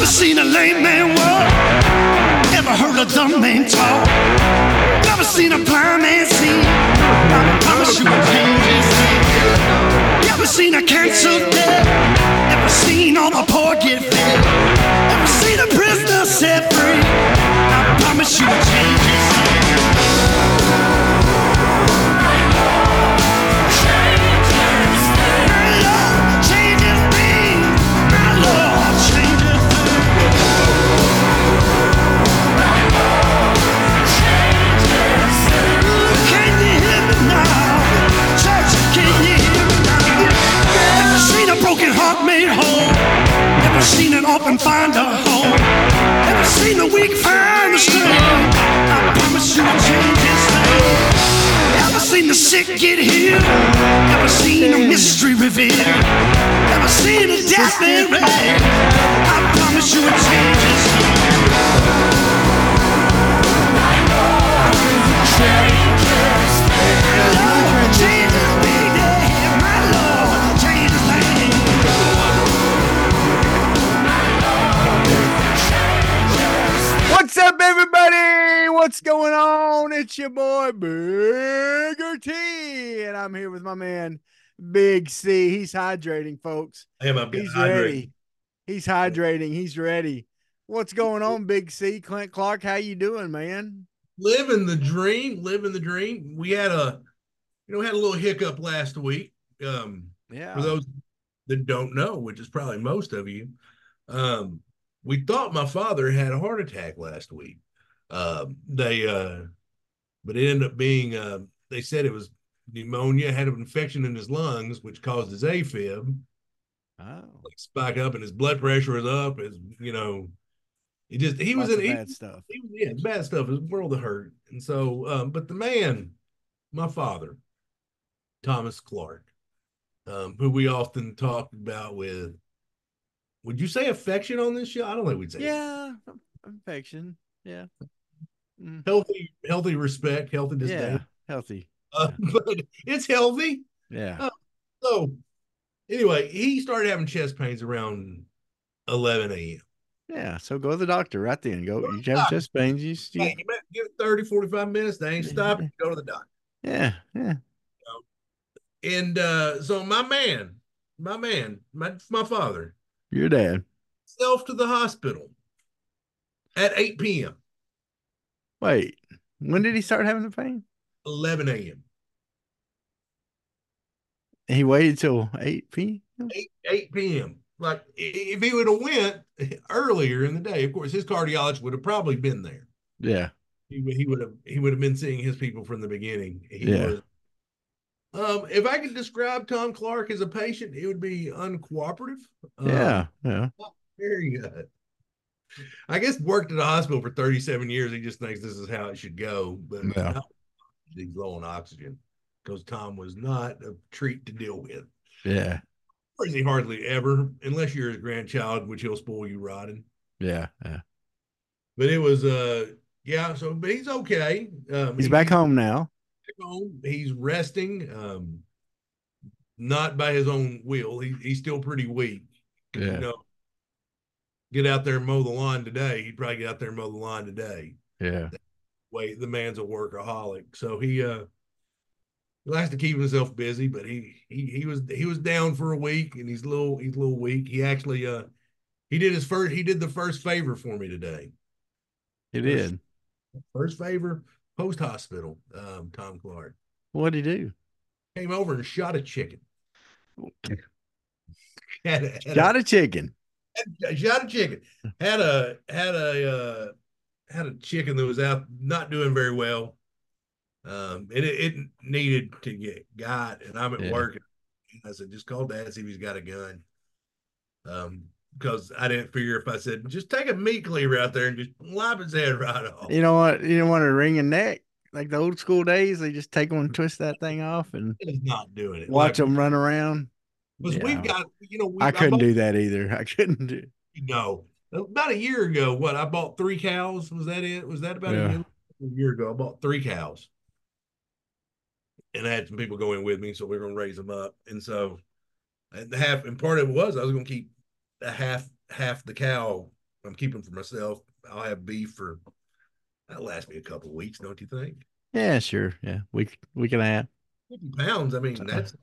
Never seen a lame man walk. Never heard a dumb man talk. Never seen a blind man see. I promise you his name. Never seen a cancer dead. Never seen all the poor get fed. Never seen a prisoner set free. I promise you a change seen an orphan find a home. Never seen a weak find a strength. I promise you will change his name. Never seen the sick get healed. Never seen a mystery revealed. Never seen a death raised. I promise you I'll change his name. Lord, change his name. Up, everybody? What's going on? It's your boy Bigger T, and I'm here with my man Big C. He's hydrating, folks. Hey, my He's ready. He's hydrating. He's ready. What's going on, Big C? Clint Clark, how you doing, man? Living the dream, living the dream. We had a, you know, we had a little hiccup last week. Um, Yeah. for those that don't know, which is probably most of you, um, we thought my father had a heart attack last week. Um, they, uh, but it ended up being, uh, they said it was pneumonia, had an infection in his lungs, which caused his AFib. Oh, like spike up and his blood pressure was up. His, you know, he just he was in he, bad stuff. he was yeah, bad stuff. His world of hurt. And so um, but the man, my father, Thomas Clark, um, who we often talk about with would you say affection on this show? I don't think we'd say Yeah, affection. Yeah. Mm. healthy, healthy respect, healthy Yeah, disdain. healthy. Uh, but it's healthy. Yeah. So anyway, he started having chest pains around 11 a.m. Yeah. So go to the doctor right then. Go. Go You have chest pains. You, you Hey, you give it 30, 45 minutes. They ain't stopping. Go to the doctor. yeah, yeah. And uh, so my man, my man, my my father, Your dad. self to the hospital at 8 p.m., Wait, when did he start having the pain? 11 a.m., He waited till 8 p.m. 8, 8 p.m. Like if he would have went earlier in the day, of course, his cardiologist would have probably been there. Yeah. He, would- he would have he would have been seeing his people from the beginning. He Yeah. was. Um, if I could describe Tom Clark as a patient, it would be uncooperative. Um, Yeah. Yeah. Very good. I guess worked at a hospital for 37 years. He just thinks this is how it should go. But Yeah. he's low on oxygen because Tom was not a treat to deal with. Yeah. Or is he hardly ever, unless you're his grandchild, which he'll spoil you rotten. Yeah. Yeah. But it was uh yeah, so but he's okay. Um He's he- back home now. Home. He's resting. Um not by his own will. He, he's still pretty weak. Yeah. You know, get out there and mow the lawn today. He'd probably get out there and mow the lawn today. Yeah. Wait, the man's a workaholic. So he uh he likes to keep himself busy, but he he he was he was down for a week and he's a little he's a little weak. He actually uh he did his first he did the first favor for me today. He did. First favor post hospital, um, Tom Clark. What'd he do? Came over and shot a chicken. Had a, had Got a chicken. a, shot a chicken. Had a had a uh had a chicken that was out not doing very well. Um and it, it needed to get got and I'm at Yeah. work. I said, just call dad, see if he's got a gun. Um, because I didn't figure if I said just take a meat cleaver out there and just lop his head right off. You know what? You don't want to wring a neck like the old school days. They just take and twist that thing off and It's not doing it. watch them run around. Because Yeah. we've got, you know, we, I couldn't bought- do that either. I couldn't do. You No, about a year ago, what I bought three cows. Was that it? Was that about Yeah. a, year, a year ago? I bought three cows, and I had some people go in with me, so we are going to raise them up. And so, and the half and part of it was I was going to keep half half the cow I'm keeping for myself. I'll have beef for that'll last me a couple of weeks, don't you think? Yeah, sure. Yeah, week week and a half. 50 pounds. I mean, that's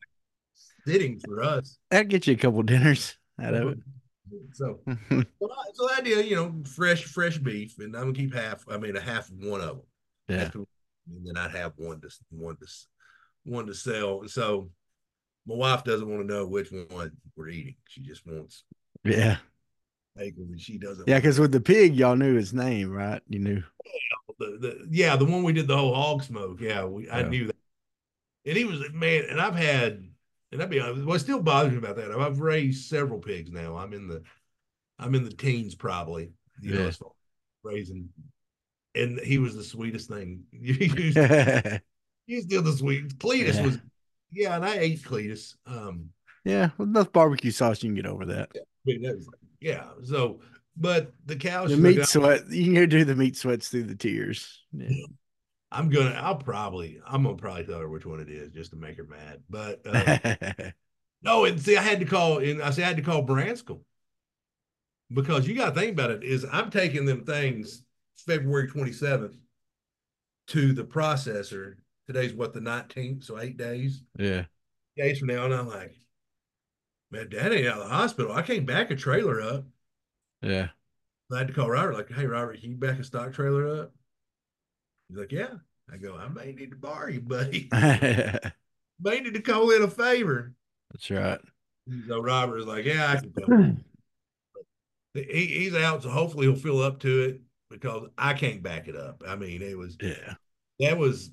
sitting for us. That'll get you a couple dinners out of it. So, so the idea, you know, fresh, fresh beef, and I'm gonna keep half. I mean, a half one of them. yeah. After, and then I'd have one to one to one to sell. So, my wife doesn't want to know which one we're eating. She just wants Yeah. and she doesn't. Yeah, because with the pig, y'all knew his name, right? You knew. the, the yeah, the one we did the whole hog smoke. Yeah, we I knew that. And he was man, and I've had, and I'd be honest, what still bothers me about that, I've raised several pigs now. I'm in the, I'm in the teens probably. You know, Yeah. as far raising, and he was the sweetest thing. He's yeah. he's still the sweet. Cletus Yeah. was, yeah, and I ate Cletus. Um, With enough barbecue sauce, you can get over that. I mean, that like, yeah. So, but the cows, The should meat have- sweat, you can go do the meat sweats through the tears. Yeah. I'm gonna, I'll probably, I'm gonna probably tell her which one it is just to make her mad. But uh, No, and see, I had to call, and I said I had to call Branscombe because you got to think about it. Is I'm taking them things February 27th to the processor. Today's what the 19th, so eight days, yeah. days from now, and I'm like, man, Dad ain't out of the hospital. I can't back a trailer up. Yeah. I had to call Robert, like, hey, Robert, can you back a stock trailer up? He's like, yeah. I go, I may need to borrow you, buddy. May need to call in a favor. That's right. So Robert is like, yeah, I can come. he, he's out, so hopefully he'll fill up to it because I can't back it up. I mean, it was Yeah. that was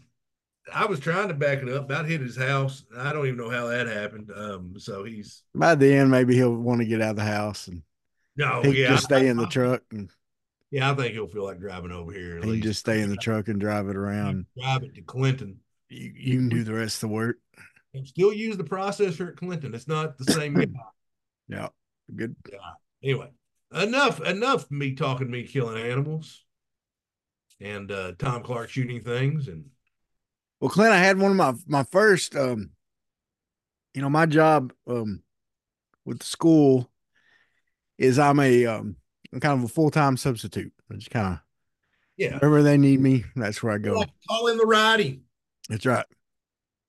I was trying to back it up, about hit his house. I don't even know how that happened. Um, so he's By the end, maybe he'll want to get out of the house and no, he yeah, just stay I- in the I- truck and Yeah, I think he'll feel like driving over here. he just stay in the truck and drive it around. drive it to Clinton. You, you can do the rest of the work. And still use the processor at Clinton. It's not the same guy. Yeah. Good. Yeah. Anyway, enough enough me talking me killing animals and uh Tom Clark shooting things and Well, Clint, I had one of my my first um you know, my job um with the school is I'm a um I'm kind of a full-time substitute. I just kind of yeah. wherever they need me, that's where I go. Like call in the righty. That's right.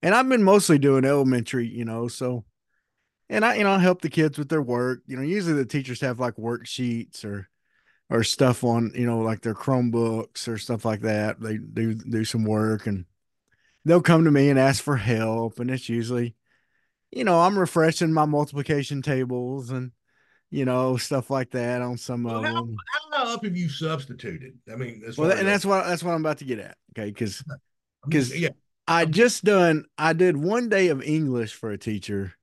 And I've been mostly doing elementary, you know, so and I you know, I help the kids with their work. You know, usually the teachers have like worksheets or or stuff on, you know, like their Chromebooks or stuff like that. They do do some work and they'll come to me and ask for help. And it's usually, you know, I'm refreshing my multiplication tables and you know, stuff like that on some Well, of how, them. how up have you substituted? I mean, as Well, and that's what that's what I'm about to get at. Okay, because because yeah, I just done I did one day of English for a teacher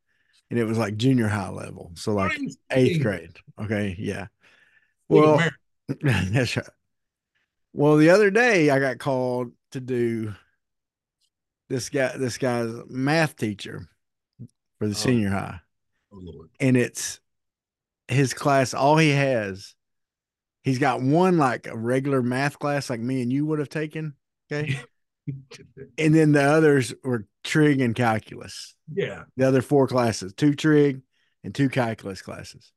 and it was like junior high level. So like eighth grade. Okay. Yeah. Well, that's right. Well, the other day I got called to do this guy this guy's math teacher for the Oh. senior high. oh Lord. And it's his class, all he has, he's got one like a regular math class like me and you would have taken. Okay. and then the others were trig and calculus. yeah. the other four classes, two trig and two calculus classes.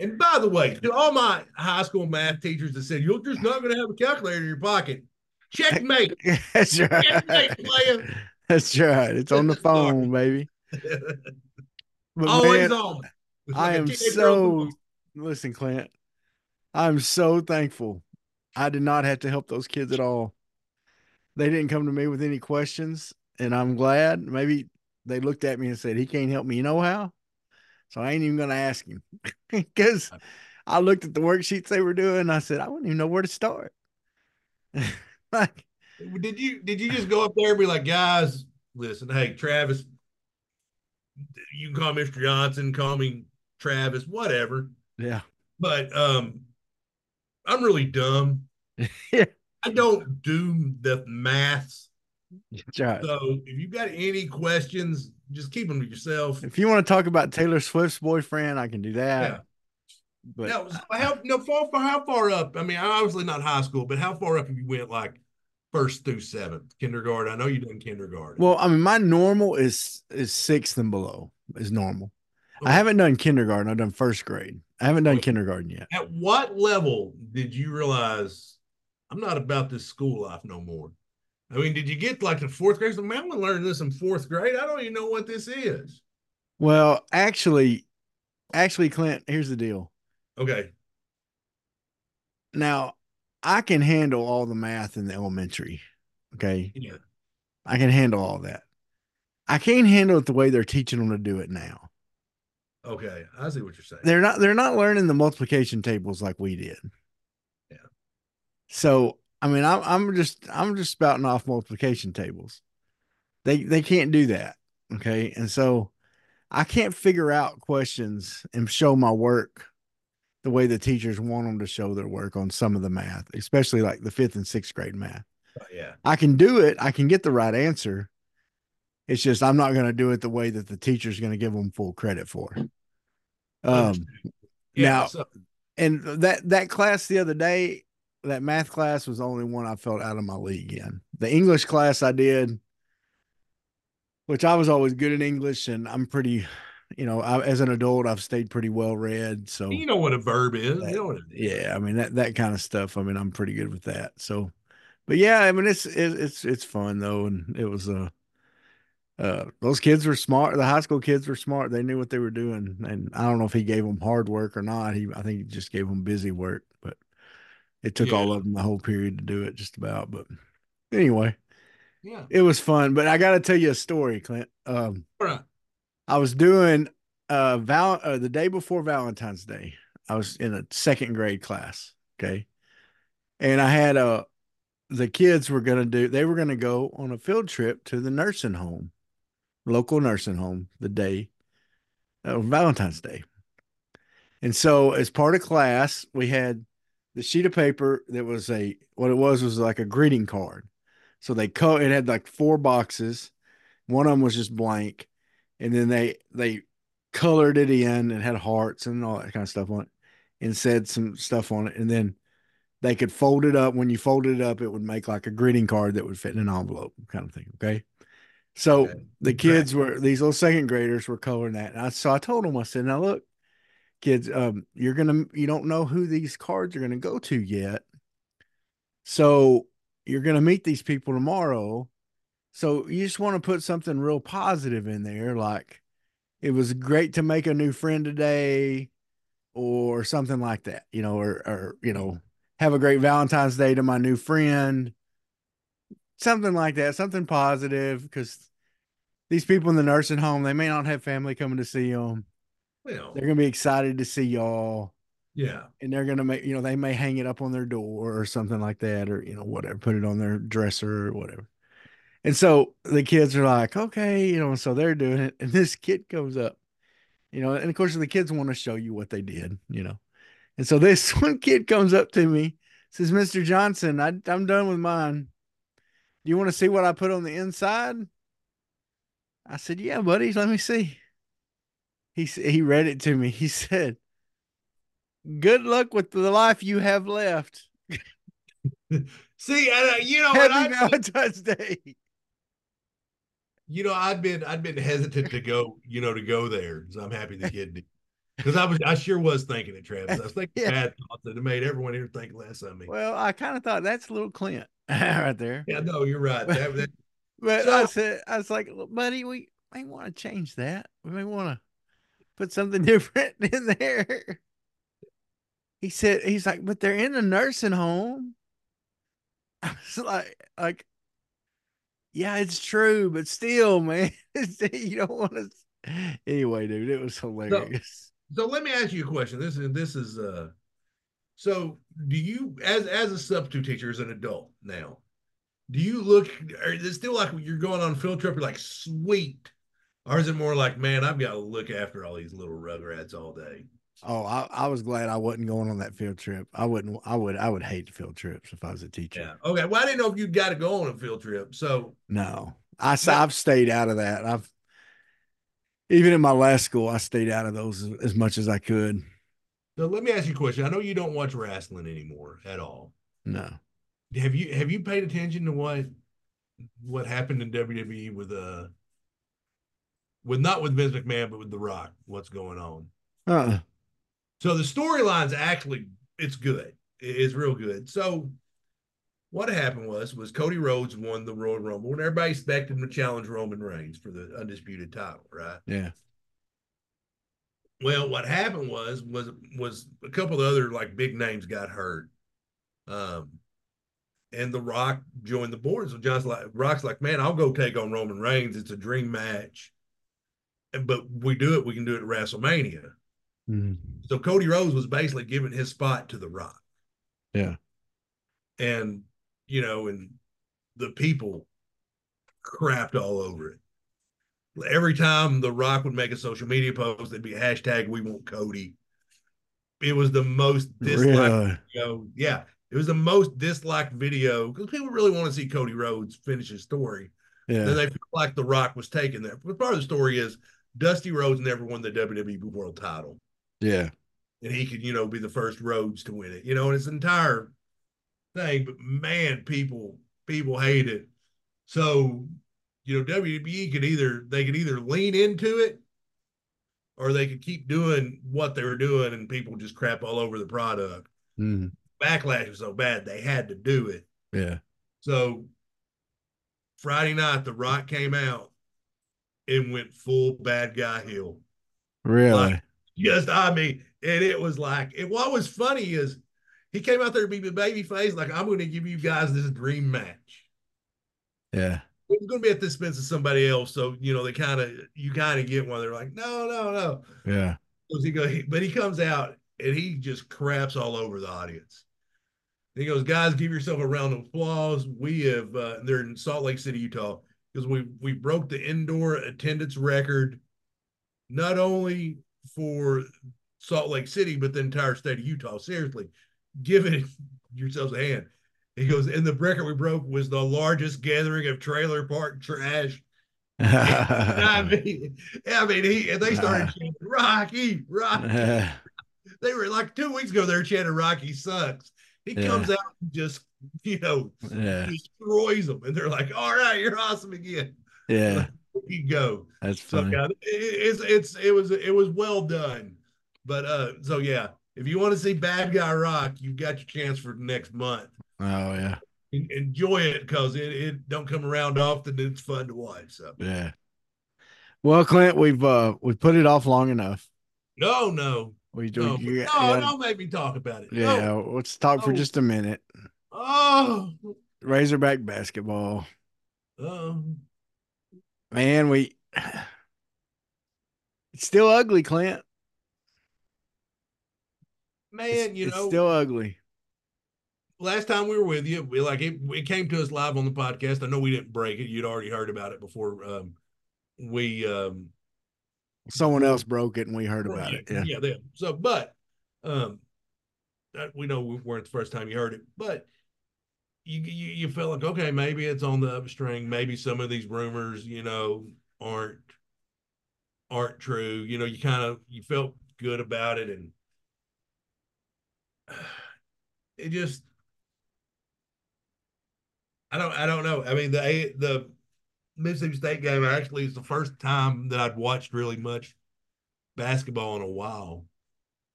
And by the way, to all my high school math teachers that said you're just not going to have a calculator in your pocket, checkmate. That's right. Checkmate, player. That's right. It's on the phone, baby. But Always man, on. It's I am so listen, Clint. I'm so thankful. I did not have to help those kids at all. They didn't come to me with any questions, and I'm glad. Maybe they looked at me and said, "He can't help me." You know how? So I ain't even going to ask him because I looked at the worksheets they were doing. And I said, "I wouldn't even know where to start." like, Did you did you just go up there and be like, guys, listen, hey, Travis, you can call Mr. Johnson, call me Travis, whatever. yeah, But um I'm really dumb. Yeah. I don't do the maths. that's right. So if you've got any questions, just keep them to yourself. If you want to talk about Taylor Swift's boyfriend, I can do that. Yeah. But Now, how no how far up? I mean, obviously not high school, but how far up have you went like first through seventh kindergarten? I know you done kindergarten. Well, I mean, my normal is is sixth and below is normal. I haven't done kindergarten. I've done first grade. I haven't done kindergarten yet. At what level did you realize I'm not about this school life no more? I mean, did you get like the fourth grade? Man, I'm gonna learn this in fourth grade. I don't even know what this is. Well, actually, actually, Clint, here's the deal. Okay. Now, I can handle all the math in the elementary. Okay. Yeah. I can handle all that. I can't handle it the way they're teaching them to do it now. Okay. I see what you're saying. They're not they're not learning the multiplication tables like we did. Yeah. So I mean I'm I'm just I'm just spouting off multiplication tables. They they can't do that. Okay. And so I can't figure out questions and show my work the way the teachers want them to show their work on some of the math, especially like the fifth and sixth grade math. Uh, yeah. I can do it. I can get the right answer. It's just I'm not going to do it the way that the teacher's going to give them full credit for. Um, Yeah. now- so- and that that class the other day, that math class was the only one I felt out of my league in. The English class I did, which I was always good in English, and I'm pretty, you know, I, as an adult I've stayed pretty well read. So you know what a verb is. that- you know what it is. yeah, I mean that that kind of stuff. I mean, I'm pretty good with that. So, but yeah, I mean it's it, it's it's fun though, and it was uh, uh, those kids were smart. The high school kids were smart. They knew what they were doing, and I don't know if he gave them hard work or not. He, I think he just gave them busy work, but it took all of them the whole period to do it, just about. But anyway, Yeah. it was fun. But I got to tell you a story, Clint. Um, right. I was doing uh val uh, the day before Valentine's Day. I was in a second grade class. Okay. And I had a the kids were gonna do they were gonna go on a field trip to the nursing home, local nursing home, the day Valentine's Day. And so as part of class, we had the sheet of paper that was a what it was was like a greeting card. So they cut it had like four boxes. One of them was just blank and then they they colored it in and had hearts and all that kind of stuff on it and said some stuff on it. And then they could fold it up. When you folded it up it would make like a greeting card that would fit in an envelope kind of thing okay? So Okay. the kids were these little second graders were coloring that. And I, so i told them i said now look kids um you're gonna you don't know who these cards are gonna go to yet. So you're gonna meet these people tomorrow so you just want to put something real positive in there, like it was great to make a new friend today, or something like that, you know, or or you know, have a great Valentine's Day to my new friend, something like that, something positive, because these people in the nursing home they may not have family coming to see them. Well, They're gonna be excited to see y'all, yeah. and they're gonna make you know they may hang it up on their door or something like that, or you know whatever, put it on their dresser or whatever. And so the kids are like, okay, you know, so they're doing it. And this kid comes up, you know, and of course the kids want to show you what they did, you know. And so this one kid comes up to me, says, Mr. Johnson, I, I'm done with mine. Do you want to see what I put on the inside? I said, yeah, buddy, let me see. He, he read it to me. He said, good luck with the life you have left. See, I, uh, you know what? Happy I, Valentine's Day. You know, I've been I've been hesitant to go, you know, to go there. So I'm happy the kid did. Because I was I sure was thinking it, Travis. I was thinking Yeah. bad thoughts that made everyone here think less of me. Well, I kind of thought that's a little Clint right there. yeah, no, you're right. That, that, But I So- said, I was like, "Look, buddy, we may want to change that. We may want to put something different in there. He said, he's like, but they're in a nursing home. I was like, like, yeah, it's true, but still, man, you don't want to. Anyway, dude, it was hilarious. so let me ask you a question. This is this is uh so do you as as a substitute teacher as an adult now, do you look or is it still like you're going on a field trip, you're like, sweet? Or is it more like, man, I've got to look after all these little rugrats all day? Oh, I, I was glad I wasn't going on that field trip. I wouldn't. I would. I would hate field trips if I was a teacher. Yeah. Okay. Well, I didn't know if you'd got to go on a field trip. So No, I I've stayed out of that. I've even in my last school, I stayed out of those as, much as I could. so let me ask you a question. I know you don't watch wrestling anymore at all. No, Have you have you paid attention to what what happened in WWE with uh with not with Vince McMahon but with The Rock? What's going on? uh, So the storyline's actually it's good. It's real good. So what happened was was Cody Rhodes won the Royal Rumble and everybody expected him to challenge Roman Reigns for the undisputed title, right? Yeah. Well, what happened was was was a couple of other like big names got hurt. Um and The Rock joined the board. So John's like Rock's like, man, I'll go take on Roman Reigns. It's a dream match. But we do it, we can do it at WrestleMania. Mhm. So Cody Rhodes was basically giving his spot to The Rock. Yeah. And, you know, and the people crapped all over it. Every time The Rock would make a social media post, there'd be hashtag we want Cody. It was the most disliked Really? video. Yeah. It was the most disliked video because people really want to see Cody Rhodes finish his story. Yeah. they feel like The Rock was taking that. But part of the story is Dusty Rhodes never won the WWE World title Yeah. and he could, you know, be the first Rhodes to win it, you know, and it's an entire thing. But man, people people hate it. So, you know, WWE could either they could either lean into it or they could keep doing what they were doing and people just crap all over the product. Mhm. Backlash was so bad they had to do it. Yeah. So Friday night, The Rock came out and went full bad guy hill. Really? Just, I mean, and it was like, and what was funny is he came out there to be the baby face, like, I'm going to give you guys this dream match. Yeah. It was going to be at the expense of somebody else. So, you know, they kind of, you kind of get one. They're like, no, no, no. Yeah. He go, but he comes out and he just craps all over the audience. He goes, guys, give yourself a round of applause. We have, uh, they're in Salt Lake City, Utah, because we we broke the indoor attendance record, not only for Salt Lake City, but the entire state of Utah. Seriously, give it yourselves a hand. He goes, and the record we broke was the largest gathering of trailer park trash. I mean, I mean, he and they started chanting Rocky, Rocky. They were like two weeks ago. They were chanting Rocky sucks. He Yeah. comes out and just, you know, yeah. destroys them, and they're like, "All right, you're awesome again." Yeah. You go. That's So yeah, it, it's it's it was it was well done. But uh, so yeah, if you want to see Bad Guy Rock, you've got your chance for next month. Oh yeah. En- Enjoy it because it it don't come around often. It's fun to watch. So Yeah. Well, Clint, we've uh we've put it off long enough. no, no, We do. no, you- no, yeah, don't make me talk about it. yeah, No. let's talk for just a minute. Oh, Razorback basketball. um, Man, we it's still ugly, Clint. man, It's, you it's know, still ugly. last time we were with you, we like it, it came to us live on the podcast. I know we didn't break it. You'd already heard about it before. Um, we um Someone else broke it and we heard about yeah, it. Yeah. yeah, So, but um, we know we weren't the first time you heard it, but you you you felt like okay, maybe it's on the upstring. Maybe some of these rumors, you know, aren't aren't true. You know, you kind of you felt good about it, and it just I don't I don't know. I mean the the Mississippi State game actually is the first time that I'd watched really much basketball in a while.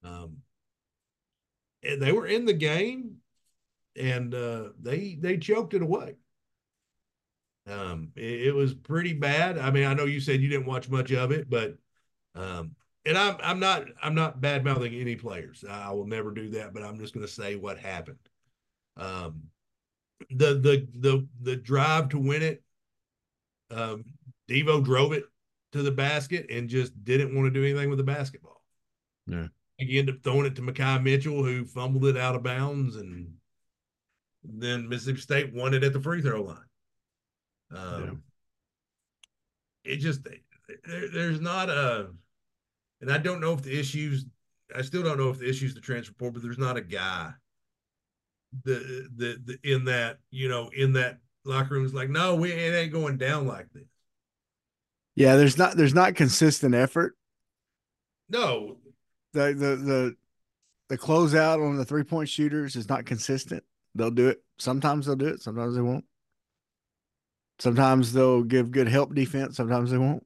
Um, they were in the game, and uh, they they choked it away. Um, it, it was pretty bad. I mean, I know you said you didn't watch much of it, but um, and I'm I'm not I'm not bad mouthing any players. I will never do that, but I'm just going to say what happened. Um, the the the the drive to win it. Um, Devo drove it to the basket and just didn't want to do anything with the basketball. Yeah. He ended up throwing it to Makhi Mitchell, who fumbled it out of bounds, and then Mississippi State won it at the free throw line. Um, It just there, there's not a, and I don't know if the issues. I still don't know if the issues the transfer portal, but there's not a guy. The, the the in that you know in that locker room is like no we it ain't going down like this Yeah, there's not there's not consistent effort. no The the the the closeout on the three point shooters is not consistent. They'll do it. Sometimes they'll do it. Sometimes they won't. Sometimes they'll give good help defense. Sometimes they won't.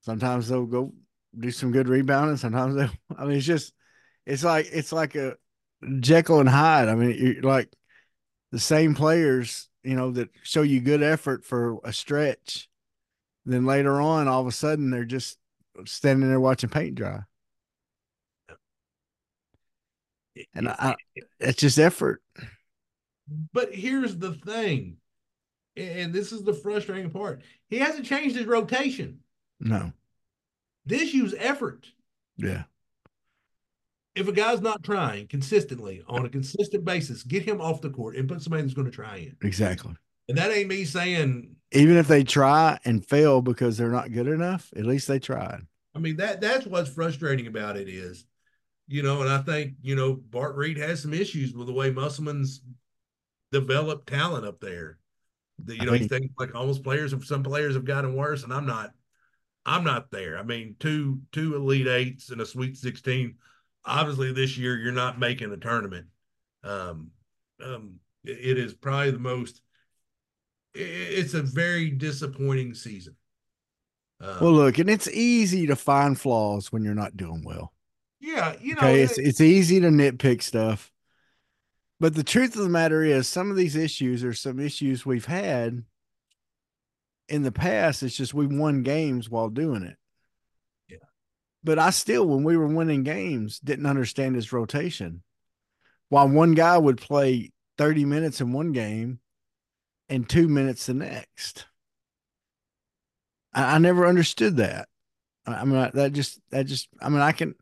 Sometimes they'll go do some good rebounding. Sometimes they, I mean, it's just, it's like it's like a Jekyll and Hyde. I mean, you're like the same players, you know, that show you good effort for a stretch. Then later on, all of a sudden, they're just standing there watching paint dry. And I, it's just effort. But here's the thing, and this is the frustrating part. He hasn't changed his rotation. No. This use effort. Yeah. If a guy's not trying consistently on a consistent basis, get him off the court and put somebody that's going to try in. Exactly. And that ain't me saying even if they try and fail because they're not good enough, at least they tried. I mean that that's what's frustrating about it is, you know, and I think you know Bart Reed has some issues with the way Musselman's developed talent up there. That you know, he thinks like almost players of some players have gotten worse, and I'm not, I'm not there. I mean, two two elite eights and a Sweet Sixteen. Obviously, this year you're not making a tournament. Um, um, it is probably the most. It's a very disappointing season. Um, well, look, and it's easy to find flaws when you're not doing well. Yeah, you know, okay, it's it's easy to nitpick stuff. But the truth of the matter is, some of these issues are some issues we've had in the past. It's just we won games while doing it. Yeah. But I still, when we were winning games, didn't understand his rotation. While one guy would play 30 minutes in one game and two minutes the next. I, I never understood that. I mean, that just, that just, I mean, I can,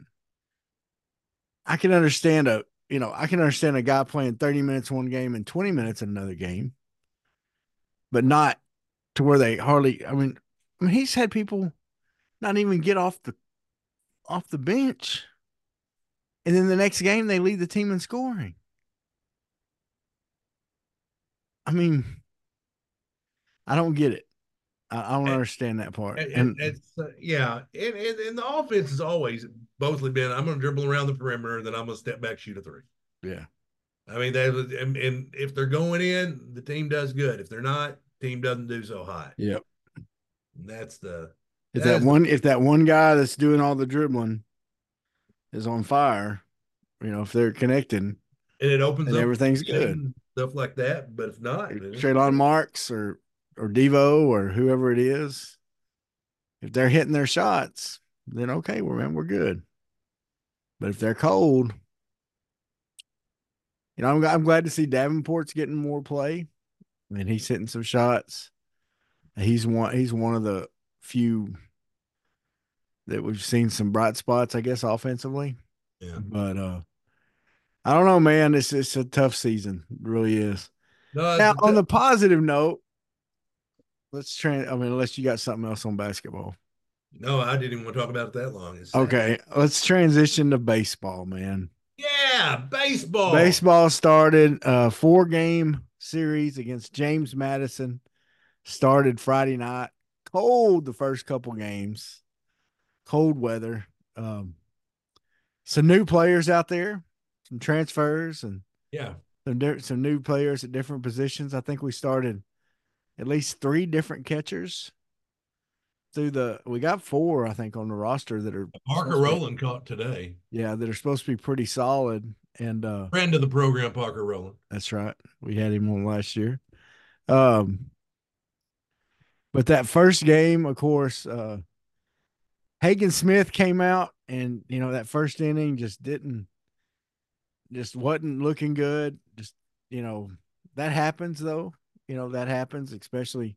I can understand a you know, I can understand a guy playing 30 minutes one game and 20 minutes in another game, but not to where they hardly I mean, I mean he's had people not even get off the off the bench. And then the next game they lead the team in scoring. I mean, I don't get it. I, I don't and, understand that part. And, and it's uh, yeah, and, and, and the offense is always mostly been I'm going to dribble around the perimeter, and then I'm going to step back, shoot a three. Yeah, I mean that, and, and if they're going in, the team does good. If they're not, team doesn't do so hot. Yep, and that's the. If that one, if that one guy that's doing all the dribbling is on fire, you know, if they're connecting, and it opens and up everything's good, stuff like that. But if not, Treylon Marks or or Devo or whoever it is, if they're hitting their shots, then okay, we're man, we're good. But if they're cold, you know, I'm, I'm glad to see Davenport's getting more play. I mean, he's hitting some shots. He's one. He's one of the few that we've seen some bright spots, I guess, offensively. Yeah. But uh, I don't know, man. It's it's a tough season. It really is. No, now, on the positive note, let's try. I mean, unless you got something else on basketball. No, I didn't even want to talk about it that long. okay, let's transition to baseball, man. Yeah, baseball. Baseball started a four game series against James Madison. Started Friday night. Cold the first couple games. Cold weather. Um, some new players out there, some transfers, and yeah, some some new players at different positions. I think we started at least three different catchers through the we got four i think on the roster that are parker rowland caught today. Yeah that are supposed to be pretty solid and uh friend of the program parker rowland. That's right. We had him on last year. Um but that first game of course uh hagen smith came out and you know that first inning just didn't just wasn't looking good. Just you know that happens though. You know that happens especially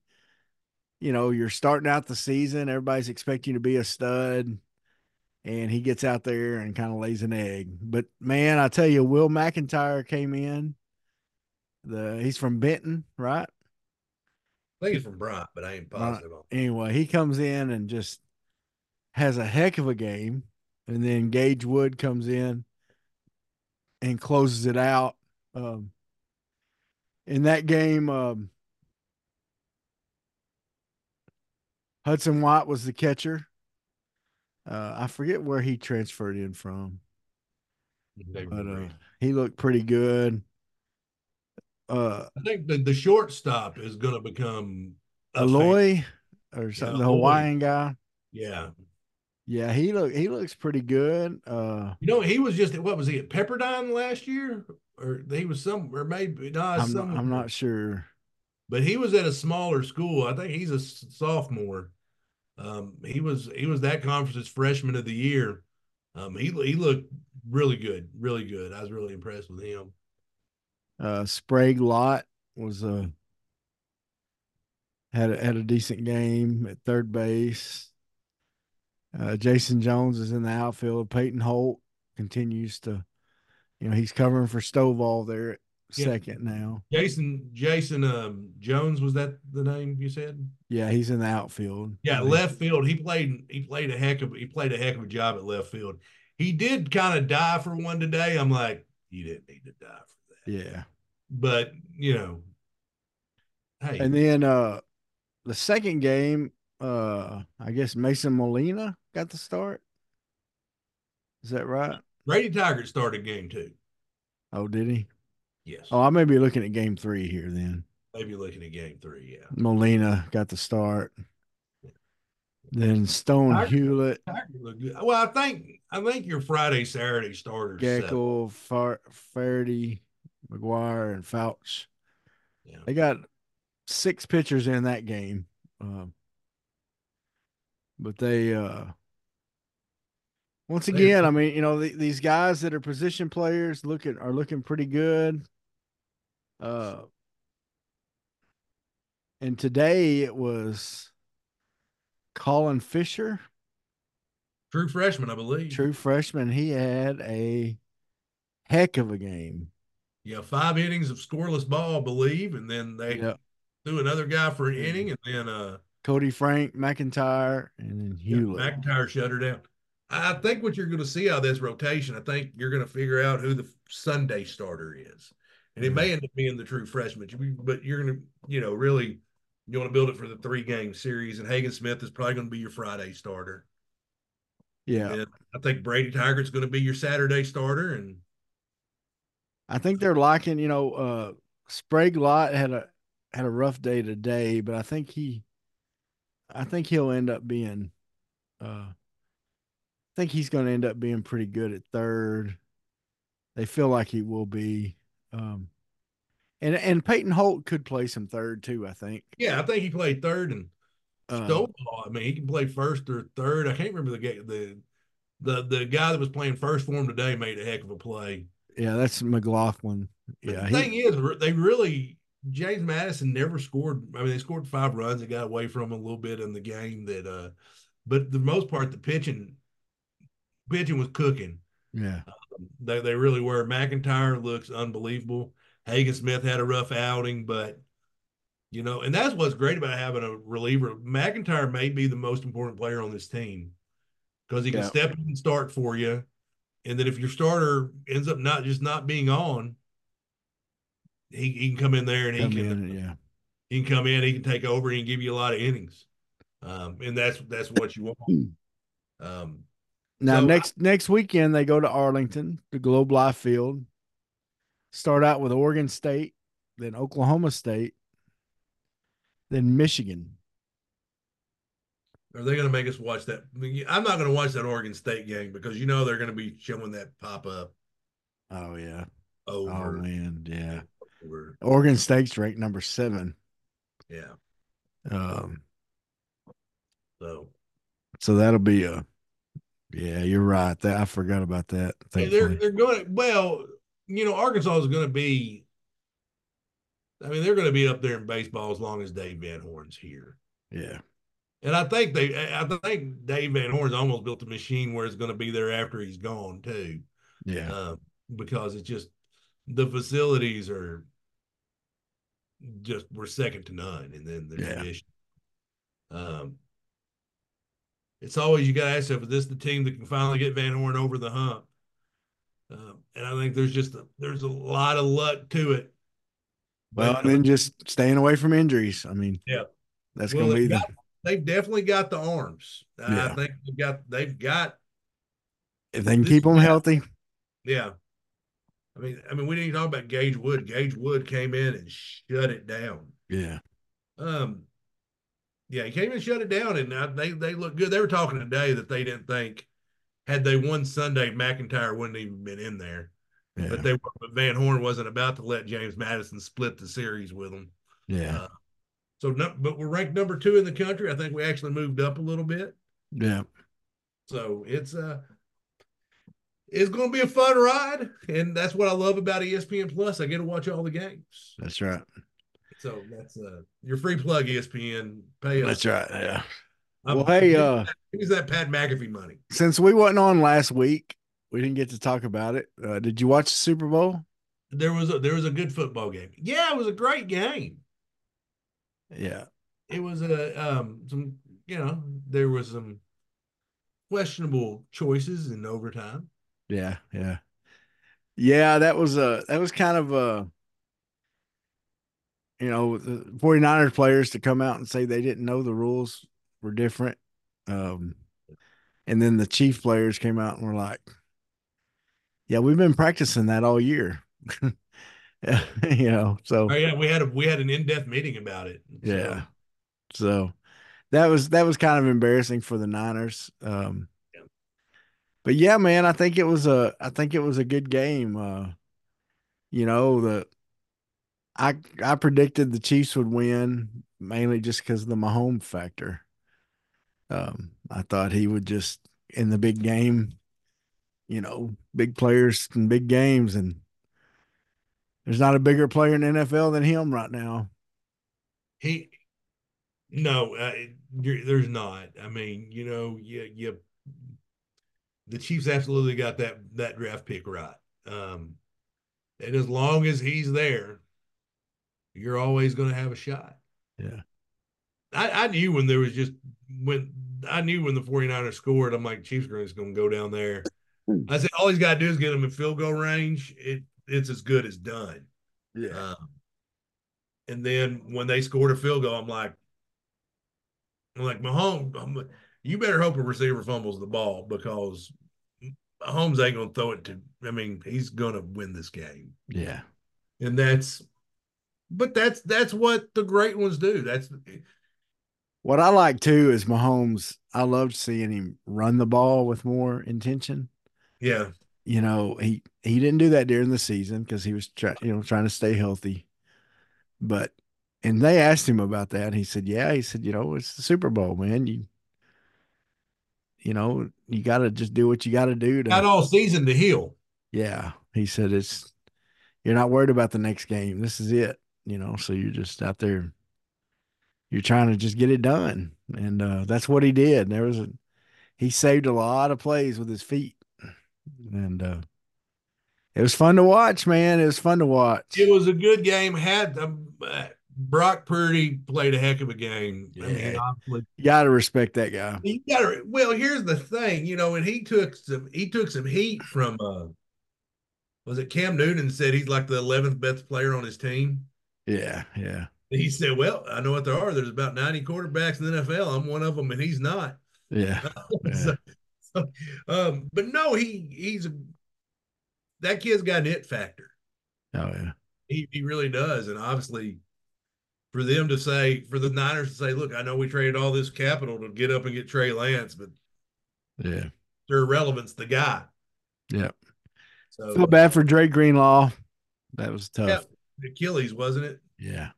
you know you're starting out the season everybody's expecting you to be a stud and he gets out there and kind of lays an egg. But man i tell you will mcentire came in the he's from benton right? I think he's from bryant but i ain't positive uh, anyway he comes in and just has a heck of a game and then gage wood comes in and closes it out. Um, in that game, um, Hudson White was the catcher. Uh, I forget where he transferred in from, but uh, he looked pretty good. Uh, I think the, the shortstop is going to become Aloy or something, yeah, the Hawaiian guy. Yeah. Yeah, he look he looks pretty good. Uh, You know, he was just what was he at Pepperdine last year, or he was some, or maybe no, I'm not. I'm not sure. But he was at a smaller school. I think he's a sophomore. Um, he was he was that conference's freshman of the year. Um, he he looked really good, really good. I was really impressed with him. Uh, Sprague-Lott was a had a, had a decent game at third base. Uh, Jason Jones is in the outfield. Peyton Holt continues to, you know, he's covering for Stovall there Yeah. second now. Jason Jason um, Jones was that the name you said? Yeah, he's in the outfield. Yeah, left field. He played. He played a heck of. He played a heck of a job at left field. He did kind of die for one today. I'm like, you didn't need to die for that. Yeah. But you know, hey, And then uh the second game, uh I guess Mason Molina got the start. Is that right? Brady Tygart started game two. Oh, did he? Yes, Oh, I may be looking at game three here then. maybe looking at game three. Yeah, Molina got the start. Then Stone Tiger- Hewlett, Tiger. Well, I think I think your Friday Saturday starters. Gaeckle, Far- Faraday, McGuire, and Foutch. Yeah. They got six pitchers in that game. Um, but they uh once again, I mean, you know, the, these guys that are position players looking are looking pretty good. Uh and today it was Colin Fischer, True freshman, I believe. true freshman. He had a heck of a game. Yeah, five innings of scoreless ball, I believe, and then they Yep. threw another guy for an inning, and then uh, Koty Frank, McEntire, and then yeah, Hewlett. McEntire shut her down. I I think what you're going to see out of this rotation, I think you're going to figure out who the Sunday starter is, and it may end up being the true freshman. But you're going to, you know, really, you want to build it for the three game series, and Hagen Smith is probably going to be your Friday starter. yeah. And I think Brady Tygart's going to be your Saturday starter, and I think they're liking, you know, uh Sprague-Lott had a had a rough day today, but I think he I think he'll end up being uh I think he's gonna end up being pretty good at third. They feel like he will be. Um and and Peyton Holt could play some third too, I think. yeah, I think he played third and Uh, Stovall, I mean, he can play first or third. I can't remember the ga- the the the guy that was playing first for him today made a heck of a play. yeah, that's McLaughlin. But Yeah, the he, thing is, they really James Madison never scored. I mean, they scored five runs. They got away from him a little bit in the game. That, uh but the most part, the pitching pitching was cooking. yeah. They they really were. McEntire looks unbelievable. Hagen Smith had a rough outing, but you know, and that's what's great about having a reliever. McEntire may be the most important player on this team because he can Yeah. step in and start for you. And then if your starter ends up not just not being on, he, he can come in there and he Come can in, yeah. he can come in, he can take over, and he can give you a lot of innings. Um, and that's that's what you want. Um, Now So- next next weekend they go to Arlington, the Globe Life Field. Start out with Oregon State, then Oklahoma State, then Michigan. Are they going to make us watch that? I mean, I'm not going to watch that Oregon State game because you know they're going to be showing that pop up Oh yeah. Oh over. man, yeah. over. Oregon State's ranked number seven. Yeah. Um, So so that'll be a. Yeah, you're right. That I forgot about that. Hey, they're thankfully. they're going well, you know, Arkansas is going to be. I mean, they're going to be up there in baseball as long as Dave Van Horn's here, Yeah, and I think they, I think Dave Van Horn's almost built a machine where it's going to be there after he's gone too. yeah, uh, because it's just the facilities are just we're second to none, and then the Yeah. tradition. Um, it's always you got to ask yourself: Is this the team that can finally get Van Horn over the hump? Um, and I think there's just a, there's a lot of luck to it. Well, But- and then just staying away from injuries. I mean, Yeah. that's Well, gonna be they've the they've definitely got the arms. Yeah. I think they've got they've got if they can keep them yeah. healthy. Yeah. I mean, I mean, we didn't even talk about Gage Wood. Gage Wood came in and shut it down. Yeah, Um, Yeah, he came and shut it down, and they they look good. They were talking today that they didn't think had they won Sunday, McEntire wouldn't even been in there. Yeah. But they but Van Horn wasn't about to let James Madison split the series with them. yeah. Uh, So, no, but we're ranked number two in the country. I think we actually moved up a little bit. yeah. So it's uh it's going to be a fun ride, and that's what I love about ESPN Plus. I get to watch all the games. That's right. So that's uh your free plug, ESPN. Pay us. That's right. Yeah. I'm- Well, hey, uh, use that Pat McAfee money. since we wasn't on last week, we didn't get to talk about it. Uh, did you watch the Super Bowl? There was a there was a good football game. Yeah, it was a great game. Yeah. It was a um some you know there was some questionable choices in overtime. Yeah. Yeah. Yeah. That was a, that was kind of a, you know, the 49ers players to come out and say they didn't know the rules were different. Um, and then the Chief players came out and were like, yeah, we've been practicing that all year. you know, so Oh yeah, we had a we had an in depth meeting about it. So, Yeah. So that was that was kind of embarrassing for the Niners. Um Yeah. but yeah, man, I think it was a I think it was a good game. Uh you know, the I I predicted the Chiefs would win mainly just because of the Mahomes factor. Um I thought he would just in the big game, you know, big players and big games and there's not a bigger player in the NFL than him right now. he no, uh, there's not. I mean, you know, you you the Chiefs absolutely got that that draft pick right. Um, and as long as he's there, you're always going to have a shot. Yeah. I, I knew when there was just when I knew when the 49ers scored, I'm like, Chiefs just going to go down there. I said, all he's got to do is get them in field goal range. It it's as good as done. Yeah. Um, and then when they scored a field goal, I'm like, I'm like, Mahomes, I'm you better hope a receiver fumbles the ball because Mahomes ain't gonna throw it to. I mean, he's gonna win this game, Yeah. and that's. But that's that's what the great ones do. That's What I like too is Mahomes. I loved seeing him run the ball with more intention. yeah, You know, he he didn't do that during the season because he was trying, you know, trying to stay healthy. But and they asked him about that. And he said, "Yeah." He said, "You know, it's the Super Bowl, man. You, you know, you got to just do what you got to do to." not all season to heal. yeah, he said, "It's you're not worried about the next game. This is it. You know, so you're just out there. You're trying to just get it done, and uh, that's what he did. There was a he saved a lot of plays with his feet, and uh, it was fun to watch. Man, it was fun to watch. It was a good game. Had um, uh, Brock Purdy played a heck of a game. I mean, Yeah. You got to respect that guy. You gotta well, here's the thing, you know, and he took some he took some heat from uh was it Cam Newton said he's like the eleventh best player on his team. Yeah, yeah, He said, Well, I know what there are. There's about 90 quarterbacks in the NFL. I'm one of them, and he's not. yeah, yeah. So- so, um, but no, he he's a that kid's got an it factor. Oh yeah, He he really does. And obviously for them to say, for the Niners to say, look, I know we traded all this capital to get up and get Trey Lance, but yeah, their relevance, the guy. yeah. So Feel bad for Dre Greenlaw. That was tough. Yeah. Achilles, wasn't it? Yeah.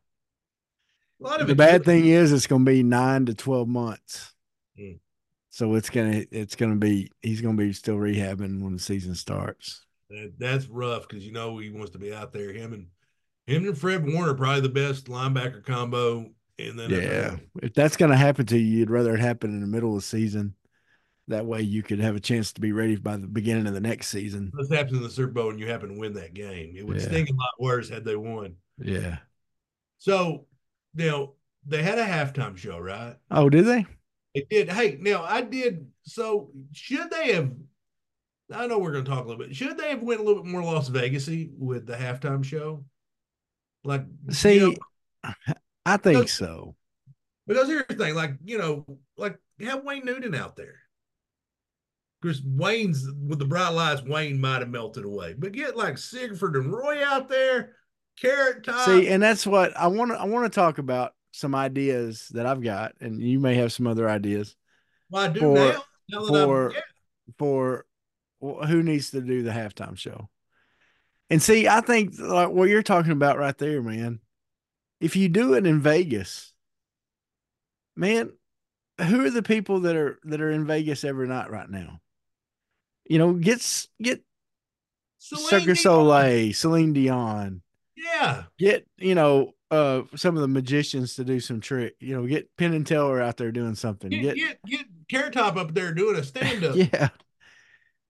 A lot of The bad thing is it's going to be nine to twelve months. Mm. So it's gonna it's gonna be he's gonna be still rehabbing when the season starts. that- that's rough because you know he wants to be out there. Him and him and Fred Warner probably the best linebacker combo in the NFL. Yeah. If that's gonna happen to you, you'd rather it happen in the middle of the season. That way you could have a chance to be ready by the beginning of the next season. This happens in the Super Bowl and you happen to win that game. It would Yeah. sting a lot worse had they won. Yeah. So now they had a halftime show, right? Oh, did they? It did. Hey, now I did. So should they have? I know we're going to talk a little bit. Should they have went a little bit more Las Vegasy with the halftime show? Like, See, you know, I think so. because here's the thing, like you know, like have Wayne Newton out there. Because Wayne's with the bright lights, Wayne might have melted away. But get like Siegfried and Roy out there, Carrot Top. See, and that's what I want to I want to talk about some ideas that I've got, and you may have some other ideas Well, I do For- now. now for for wh- who needs to do the halftime show. And see, I think like what you're talking about right there, man. If you do it in Vegas, man, who are the people that are that are in Vegas every night right now? You know, get s- get Celine Cirque du. Soleil, Celine Dion, Yeah. get you know uh some of the magicians to do some trick. You know, get Penn and Teller out there doing something. Get, Get, get get Carrot Top up there doing a stand up. yeah,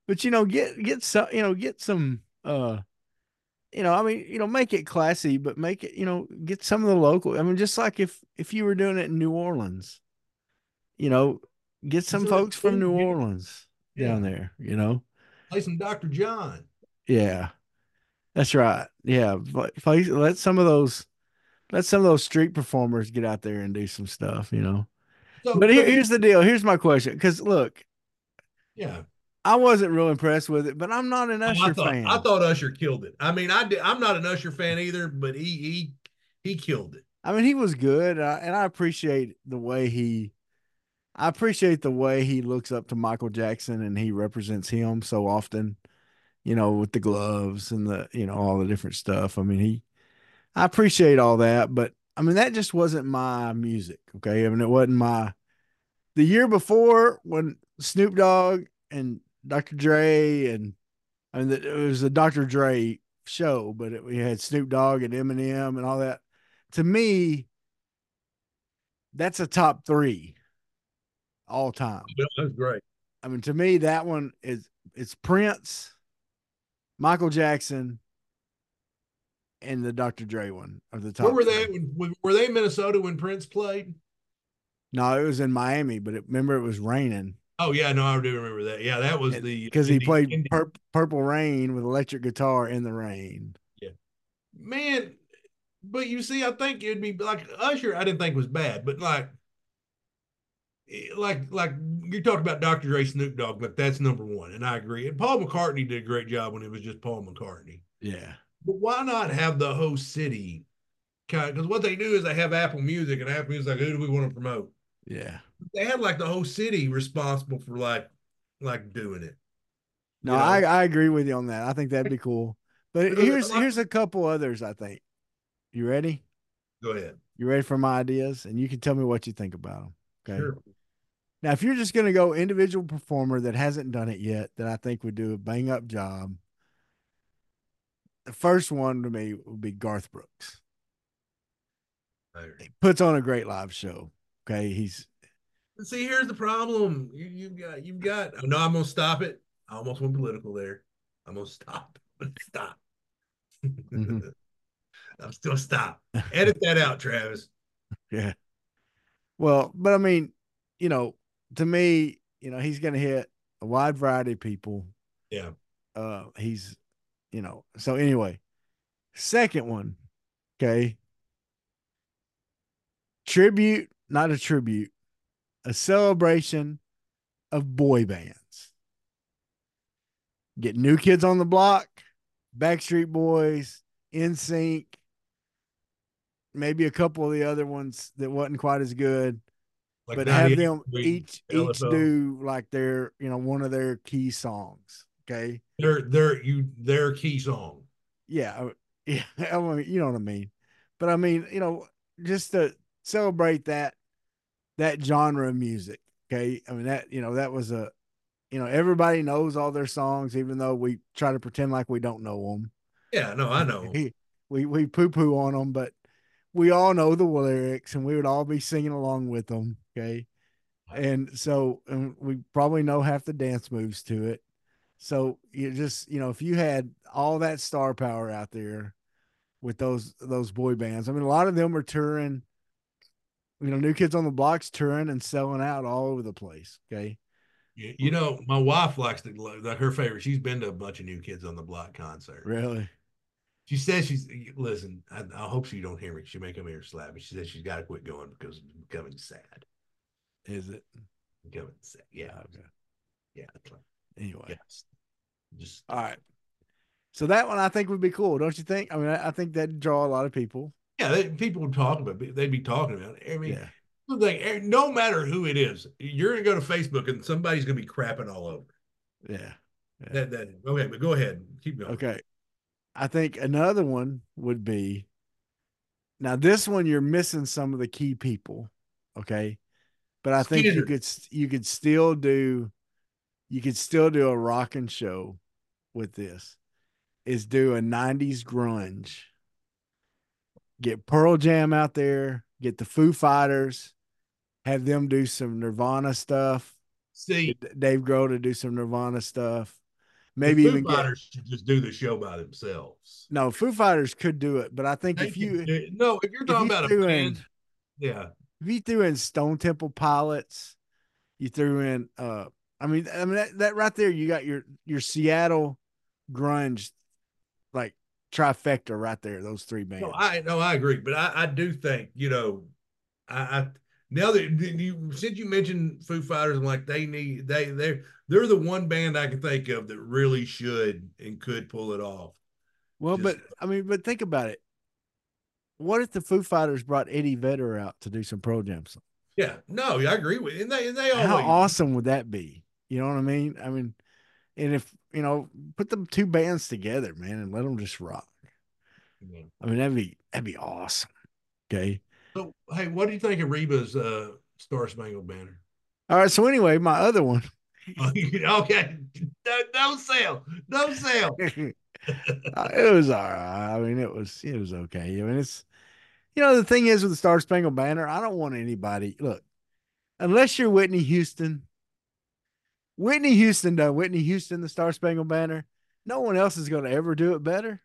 but you know, get get some you know get some uh you know, I mean, you know, make it classy, but make it, you know, get some of the local. I mean, just like if if you were doing it in New Orleans, you know, get some So folks from New New yeah. Down there, you know. Play some Dr. John. Yeah. That's right. Yeah. But place- let some of those let some of those street performers get out there and do some stuff, you know. So, But here, here's the deal. Here's my question. Because look, yeah. I wasn't real impressed with it, but I'm not an Usher I thought fan. I thought Usher killed it. I mean, I did, I'm not an Usher fan either, but he he he killed it. I mean, he was good, uh, and I appreciate the way he. I appreciate the way he looks up to Michael Jackson and he represents him so often, you know, with the gloves and the, you know, all the different stuff. I mean, he, I appreciate all that, but I mean, that just wasn't my music. Okay. I mean, it wasn't my, the year before when Snoop Dogg and Dr. Dre and, I mean, it was a Dr. Dre show, but it, we had Snoop Dogg and Eminem and all that to me, that's a top three all time. That was great. I mean, to me, that one is it's Prince, Michael Jackson, and the Dr. Dre one of the top. Where were they? When, were they in Minnesota when Prince played? No, it was in Miami, but it, remember it was raining Oh yeah, no, I do remember that. Yeah, that was the because he played Indi- Pur- Purple Rain with electric guitar in the rain. Yeah, man. But you see, I think it'd be like Usher. I didn't think was bad, but like, like, like you talked about Dr. Dre, Snoop Dogg, but that's number one, and I agree. And Paul McCartney did a great job when it was just Paul McCartney. Yeah, But why not have the host city? Kind because what they do is they have Apple Music, and Apple Music's like, who do we want to promote? yeah. They had like the whole city responsible for like, like doing it. No, You know? I, I agree with you on that. I think that'd be cool. But here's here's a couple others. I think. You ready? Go ahead. You ready for my ideas? And you can tell me what you think about them. Okay. Sure. Now, if you're just going to go individual performer that hasn't done it yet, that I think would do a bang up job, the first one to me would be Garth Brooks. He puts on a great live show. Okay. He's, See, here's the problem. You, you've got, you've got. oh, No, I'm gonna stop it. I almost went political there. I'm gonna stop. stop. Mhm. I'm still stop. Edit that out, Travis. yeah. Well, but I mean, you know, to me, you know, he's going to hit a wide variety of people. Yeah. Uh, he's, you know, so anyway, second one. Okay. Tribute, not a tribute, a celebration of boy bands. Get new kids on the block, Backstreet Boys, NSYNC, maybe a couple of the other ones that wasn't quite as good, Like but have them each each do like their you know one of their key songs. Okay, their their you their key song. yeah, yeah, I mean, you know what I mean. But I mean, you know, just to celebrate that that genre of music. Okay, I mean that you know that was a you know everybody knows all their songs, even though we try to pretend like we don't know them. Yeah, no, I know. we we, we poo poo on them, but we all know the lyrics and we would all be singing along with them. Okay. And so and we probably know half the dance moves to it. So you just, you know, if you had all that star power out there with those those boy bands, I mean, a lot of them are touring, you know, new kids on the blocks touring and selling out all over the place. Okay. You, you know, my wife likes to her favorite. She's been to a bunch of new kids on the block concert. Really? She says she's listen. I, I hope she don't hear me. She may come here and slap me. She says she's got to quit going because it's becoming sad. Is it? Becoming sad. Yeah, Okay. yeah. like- Anyway. Yes. Just All right. So that one I think would be cool, don't you think? I mean, I, I think that'd draw a lot of people. Yeah, they, people would talk about it. They'd be talking about it. I mean, Yeah. thing, eh, no matter who it is, you're gonna go to Facebook and somebody's gonna be crapping all over. Yeah. Yeah. That that okay, but go ahead, keep going. Okay. I think another one would be now this one you're missing some of the key people, okay? But I think you could you could still do you could still do a rockin' show with this. Is do a 90s grunge. Get Pearl Jam out there, get the Foo Fighters, have them do some Nirvana stuff. See, Dave Grohl to do some Nirvana stuff. Maybe the even Foo get Fighters should just do the show by themselves. no Foo Fighters could do it, but I think They if you no, if you're if talking you about a threw in- band, yeah, if you threw in Stone Temple Pilots, you threw in uh I mean I mean that, that right there you got your your Seattle grunge like trifecta right there, those three bands. no, I no, I agree, but I, I do think you know, I, I now that you since you mentioned Foo Fighters, I'm like they need they they're they're the one band I can think of that really should and could pull it off. well, just- but I mean, but think about it. What if the Foo Fighters brought Eddie Vedder out to do some Pearl Jam songs? Yeah, no, I agree with, and they and they always How awesome would that be? You know what I mean? I mean, and if you know, put the two bands together, man, and let them just rock. Yeah. I mean, that'd be that'd be awesome. Okay. So, hey, what do you think of Reba's uh, Star Spangled Banner? All right. So anyway, my other one. okay, no, no sale, no sale. Uh, it was all right. I mean, it was it was okay. I mean, it's you know the thing is with the Star Spangled Banner, I don't want anybody look unless you're Whitney Houston. Whitney Houston done Whitney Houston the Star Spangled Banner. No one else is going to ever do it better.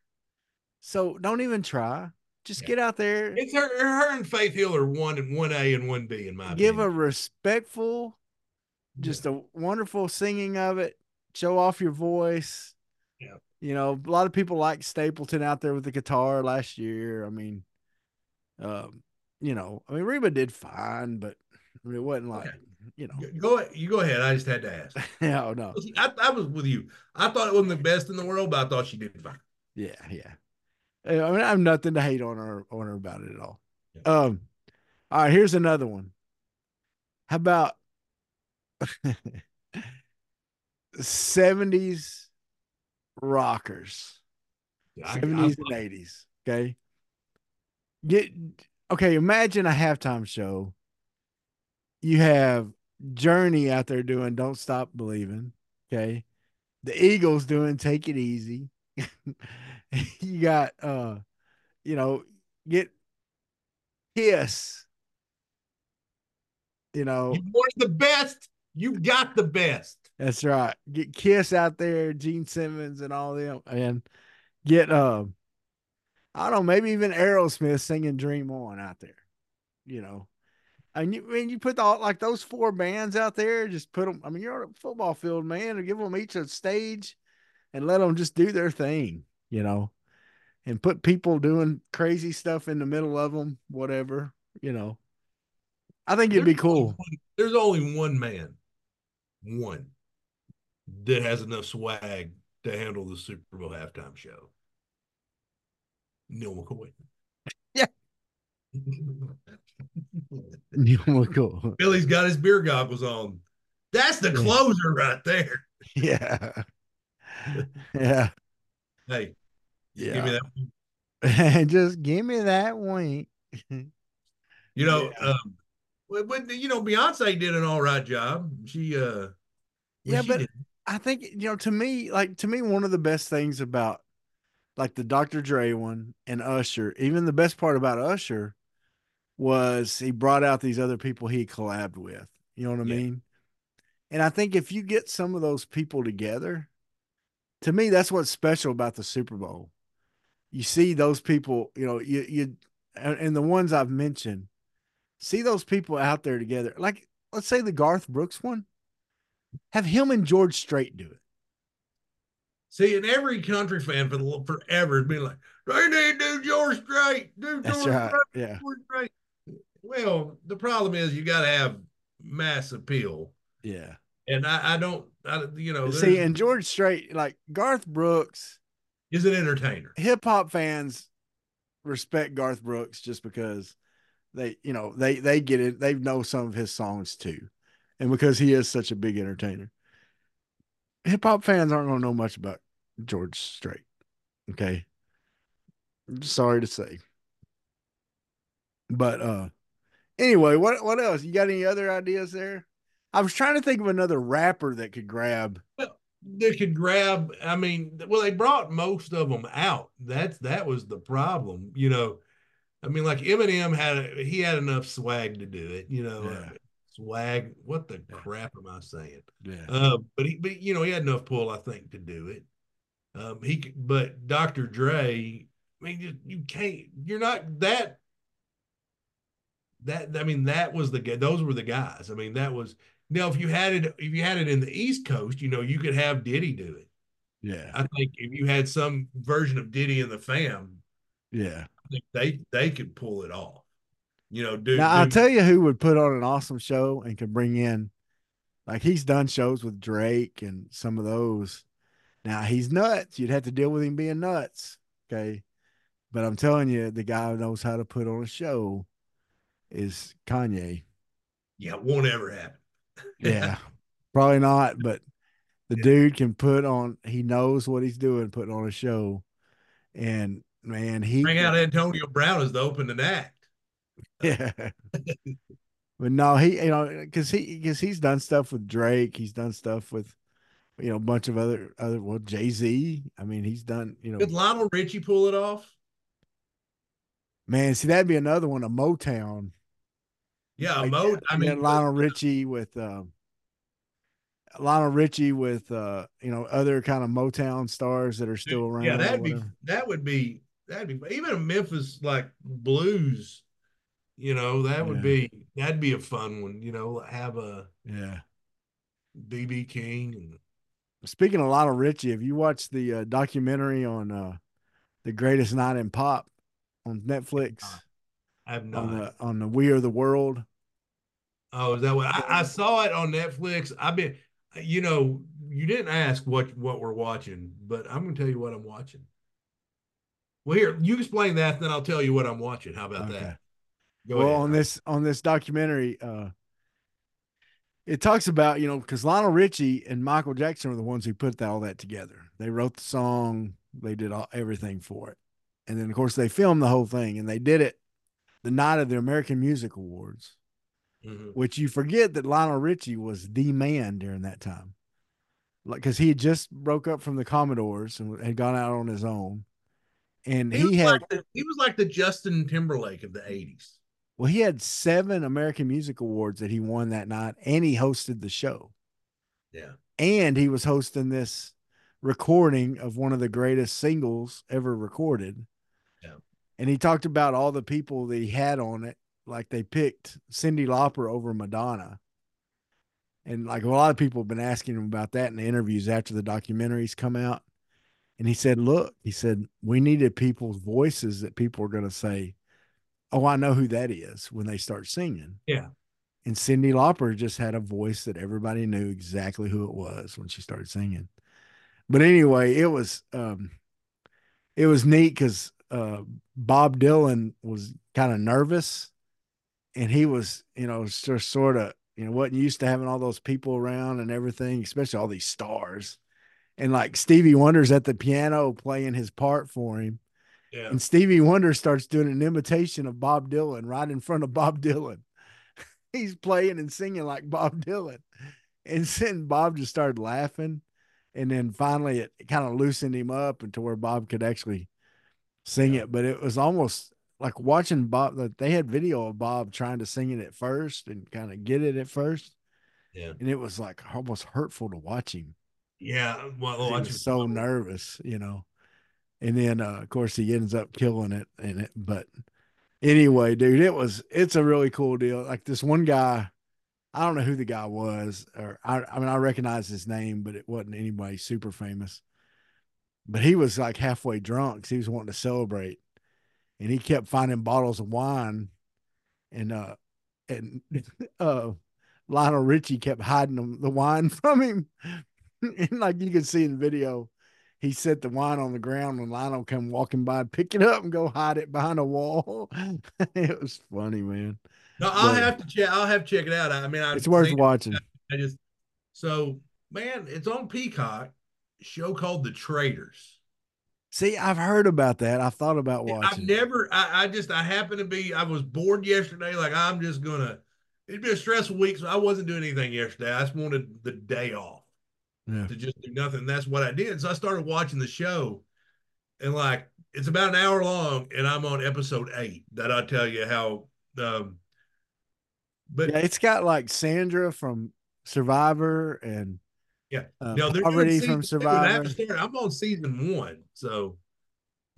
So don't even try. Just Yeah. get out there, It's her, her and Faith Hill are one and one A and one B in my give a respectful, just a wonderful singing of it. Show off your voice. Yeah. You know, a lot of people like Stapleton out there with the guitar last year. I mean, um, you know, I mean Reba did fine, but I mean, it wasn't like, Okay. you know, Go you go ahead. I just had to ask. no, no, I, I was with you. I thought it wasn't the best in the world, but I thought she did fine. yeah, yeah. I mean, I have nothing to hate on her on her about it at all. Yeah. Um, all right, here's another one. How about 70s rockers? I, 70s and 80s. Okay. Get okay, imagine a halftime show. You have Journey out there doing Don't Stop Believing. Okay. The Eagles doing Take It Easy. you got uh, you know, get Kiss. You know, wanted the best. You got the best. that's right. Get Kiss out there, Gene Simmons and all them, and get um, I don't know, maybe even Aerosmith singing "Dream On" out there. You know, and you when you put all like those four bands out there, just put them. I mean, you're on a football field, man, and give them each a stage, and let them just do their thing. You know, and put people doing crazy stuff in the middle of them, whatever. You know, I think it'd be There's only cool. one- there's only one man, one that has enough swag to handle the Super Bowl halftime show. Neal McCoy. Yeah. Neal McCoy. Billy's got his beer goggles on. That's the Yeah. closer right there. Yeah. yeah. Hey, Yeah. give me that. Just give me that wink. You know, Yeah. um, but, you know, Beyonce did an all right job. She, uh, Yeah, she but did- I think you know, to me, like to me, one of the best things about like the Dr. Dre one and Usher, even the best part about Usher was he brought out these other people he collabed with. You know what I Yeah. mean? And I think if you get some of those people together, to me, that's what's special about the Super Bowl. You see those people, you know, you you and the ones I've mentioned, see those people out there together. Like let's say the Garth Brooks one, have him and George Strait do it. see, and every country fan for the, forever has been like, they need to do George Strait, do That's George right. Strait, Yeah. George Strait. Well, the problem is you got to have mass appeal, Yeah. and I, I don't, I, you know, See, and George Strait, like Garth Brooks, is an entertainer. hip hop fans respect Garth Brooks just because they, you know, they they get it. They know some of his songs too, and because he is such a big entertainer. Hip hop fans aren't going to know much about George Strait. Okay, sorry to say, but uh, anyway, what what else? You got any other ideas there? I was trying to think of another rapper that could grab. Well, they could grab. I mean, well, they brought most of them out. That's that was the problem. You know, I mean, like Eminem had he had enough swag to do it. You know, Yeah. swag. What the Yeah. crap am I saying? Yeah, Uh, but he, but you know, he had enough pull, I think, to do it. Um, he, but Dr. Dre, I mean, you, you can't. You're not that. That I mean, that was the. Those were the guys. I mean, that was now. If you had it, if you had it in the East Coast, you know, you could have Diddy do it. yeah, I think if you had some version of Diddy and the Fam, yeah. Think they they could pull it off. You know, dude. Now I'll tell you who would put on an awesome show and could bring in, like he's done shows with Drake and some of those. Now he's nuts. You'd have to deal with him being nuts. Okay, but I'm telling you, the guy who knows how to put on a show is Kanye. yeah, it won't ever happen. Yeah, probably not, but the Yeah. dude can put on. He knows what he's doing, putting on a show, and man, he Bring out Antonio Brown as the opening act. Yeah. but no, he you know because he because he's done stuff with Drake. He's done stuff with you know a bunch of other other well Jay Z. I mean, he's done you know Did Lionel Richie pull it off? man. See, that'd be another one. A Motown. Yeah, Like, Mo. I mean, Lionel Richie with um, Lionel Richie with uh you know other kind of Motown stars that are still around. yeah, that'd be that would be that'd be even a Memphis like blues. You know, that would Yeah. be that'd be a fun one. You know, have a yeah. BB King and Speaking a lot of Richie, have you watched the uh, documentary on uh the greatest night in pop on Netflix? I have not. on the on the We Are the World. Oh, is that what I, I saw it on Netflix? I've been, you know, you didn't ask what what we're watching, but I'm gonna tell you what I'm watching. Well, here you explain that, then I'll tell you what I'm watching. How about Okay. that? Go well, ahead. on this on this documentary, uh, it talks about you know because Lionel Richie and Michael Jackson were the ones who put that, all that together. They wrote the song, they did all, everything for it, and then of course they filmed the whole thing, and they did it the night of the American Music Awards, Mhm. which you forget that Lionel Richie was the man during that time, like because he had just broke up from the Commodores and had gone out on his own, and He, he, was had like the, he was like the Justin Timberlake of the '80s. Well, he had seven American Music Awards that he won that night, and he hosted the show. Yeah. And he was hosting this recording of one of the greatest singles ever recorded. Yeah. And he talked about all the people that he had on it. Like they picked Cyndi Lauper over Madonna. And like a lot of people have been asking him about that in the interviews after the documentaries come out. And he said, Look, he said, we needed people's voices that people are going to say, Oh, I know who that is when they start singing. Yeah. And Cyndi Lauper just had a voice that everybody knew exactly who it was when she started singing. But anyway, it was um it was neat because uh Bob Dylan was kind of nervous and he was, you know, just sort of, you know, wasn't used to having all those people around and everything, especially all these stars. And like Stevie Wonder's at the piano playing his part for him. Yeah. And Stevie Wonder starts doing an imitation of Bob Dylan right in front of Bob Dylan. He's playing and singing like Bob Dylan. And then Bob just started laughing. And then finally it kind of loosened him up and to where Bob could actually sing Yeah. it. But it was almost like watching Bob that they had video of Bob trying to sing it at first and kind of get it at first. Yeah. And it was like almost hurtful to watch him Yeah. Well, he was so nervous, you know. And then uh, of course he ends up killing it in it. But anyway, dude, it was it's a really cool deal. Like this one guy, I don't know who the guy was, or I, I mean I recognize his name, but it wasn't anybody super famous. But he was like halfway drunk. 'cause he was wanting to celebrate. And he kept finding bottles of wine and uh and uh Lionel Richie kept hiding them, the wine from him. and like you can see in the video, he set the wine on the ground when Lionel come walking by, pick it up and go hide it behind a wall. it was funny, man. No, I'll But- have to check. I'll have to check it out. I mean, I It's worth watching. I just so man, it's on Peacock. Show called The Traitors. See, I've heard about that. I've thought about watching. I've never. I, I just. I happen to be. I was bored yesterday. Like I'm just gonna. It'd be a stressful week, so I wasn't doing anything yesterday. I just wanted the day off Yeah. to just do nothing. That's what I did. So I started watching the show, and like it's about an hour long, and I'm on episode eight. That I tell you how. Um, but Yeah, it's got like Sandra from Survivor and Yeah. uh, No, they're season from two, and I Survivor. I'm on season one, so.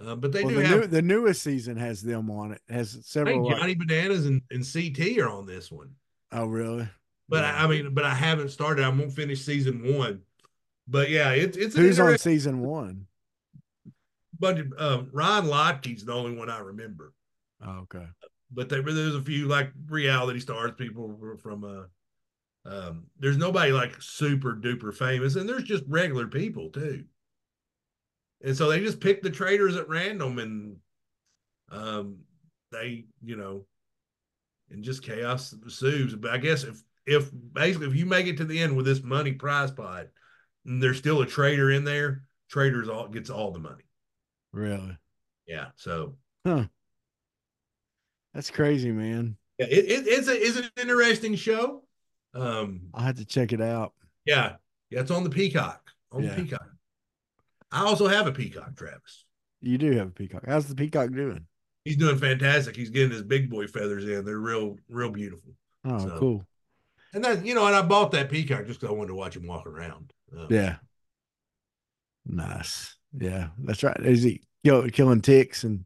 Uh, but they Well, do the, have. new, the newest season has them on it. Has several. think like- Johnny Bananas and, and CT are on this one. oh, really? But Yeah. I, I mean, but I haven't started. I'm gonna finish season one. But yeah, it's it's Who's on season one? But Um, Ron Lotke's the only one I remember. Oh, okay. But there, there's a few like reality stars, people from. Uh, um, there's nobody like super duper famous, and there's just regular people too. And so they just pick the traitors at random, and um, they, you know, and just chaos ensues. But I guess if if basically if you make it to the end with this money prize pot, there's still a traitor in there, traitors all gets all the money. Really? Yeah. So huh? That's crazy, man. yeah, it, it, it's a it's an interesting show. Um, I had to check it out. yeah, yeah, it's on the Peacock. On Yeah. the Peacock. I also have a Peacock, Travis. You do have a peacock. How's the peacock doing? He's doing fantastic. He's getting his big boy feathers in. They're real, real beautiful. Oh, So- cool. And then you know, and I bought that peacock just because I wanted to watch him walk around. Yeah. Nice. Yeah, that's right. Is he yo killing ticks and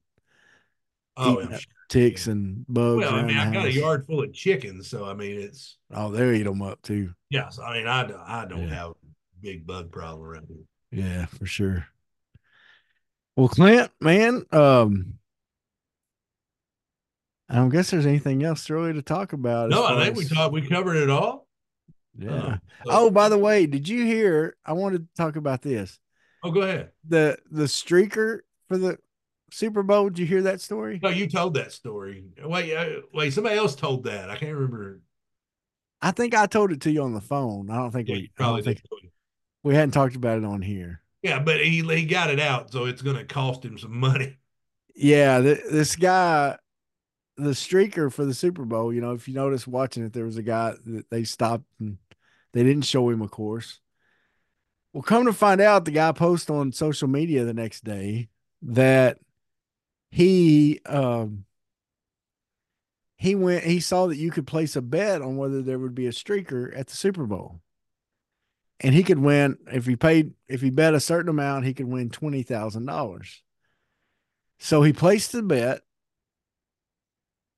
Oh, yeah. ticks and bugs? Well, I mean, I've got a yard full of chickens, so I mean, it's Oh, they'll eat them up too. yes. I mean, I don't- I don't Yeah. have a big bug problem around here. Yeah, for sure. Well, Clint, man, um, I don't guess there's anything else really to talk about. No, I think we talked. We covered it all. Yeah. Uh, so- oh, by the way, did you hear? I wanted to talk about this. oh, go ahead. The the streaker for the Super Bowl. Did you hear that story? No, you told that story. Wait, uh, wait. Somebody else told that. I can't remember. I think I told it to you on the phone. I don't think Yeah, we. probably think we hadn't talked about it on here. Yeah, but he he got it out, so it's going to cost him some money. Yeah, th- this guy, the streaker for the Super Bowl. You know, if you notice watching it, there was a guy that they stopped and they didn't show him, of course. Well, come to find out, the guy posted on social media the next day that he um he went he saw that you could place a bet on whether there would be a streaker at the Super Bowl. And he could win if he paid if he bet a certain amount, he could win twenty thousand dollars. So he placed the bet.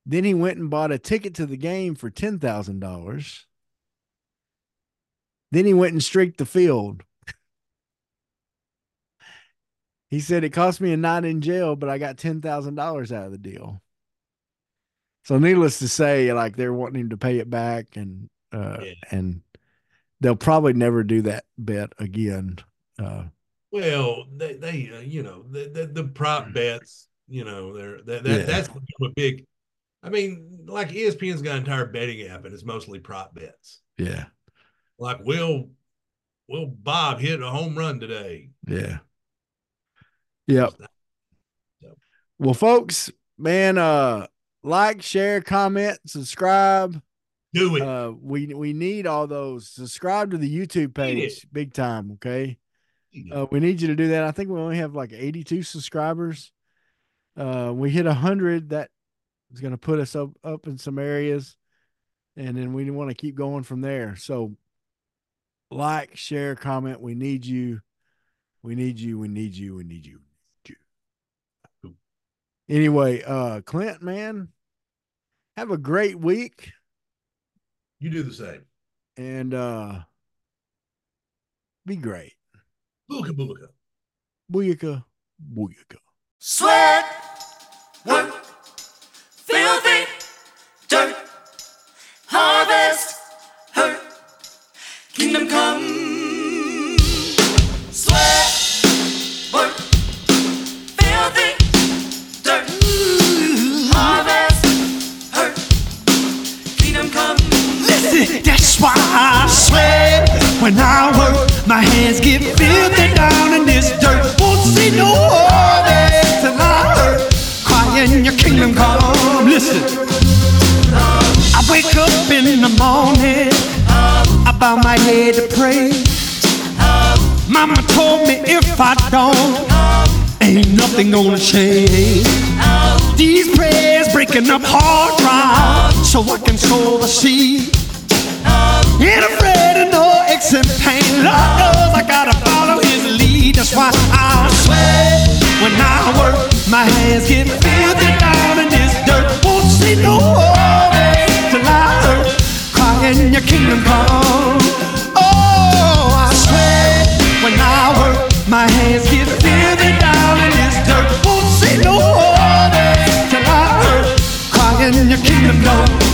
Then he went and bought a ticket to the game for ten thousand dollars. Then he went and streaked the field. He said it cost me a night in jail, but I got ten thousand dollars out of the deal. So needless to say, like they're wanting him to pay it back, and uh, Yeah. and they'll probably never do that bet again. Uh, Well, they, they uh, you know, the, the the prop bets, you know, they're that, that Mm. Yeah. that's a big. I mean, like ESPN's got an entire betting app, and it's mostly prop bets. yeah, Like, will will Bob hit a home run today? yeah, yep. Well, folks, man, uh, like, share, comment, subscribe. Do it. Uh, we we need all those. Subscribe to the YouTube page, big time. Okay. Uh, we need you to do that. I think we only have like 82 subscribers. Uh, we hit 100. That is going to put us up up in some areas, and then we want to keep going from there. So, like, share, comment. We need you. We need you. We need you. We need you. We need you. Anyway, uh, Clint, man, have a great week, you do the same. and uh, be great. Booka booka. Booyaka, booyaka. Sweat, work, My hands get filthy down in this dirt. Won't see no harvest till I hurt. Crying your kingdom come. Listen. I wake up in the morning. I bow my head to pray. Mama told me if I don't, ain't nothing gonna change. These prayers breaking up hard ground so I can sow the seed. Of no aches and pain. Lord knows I gotta follow his lead. That's why I sweat when I work. My hands get filthy down in this dirt. Won't see no water till I hurt. Crying your kingdom come. Oh, I sweat when I work. My hands get filthy down in this dirt. Won't see no water till I hurt. Crying your kingdom come.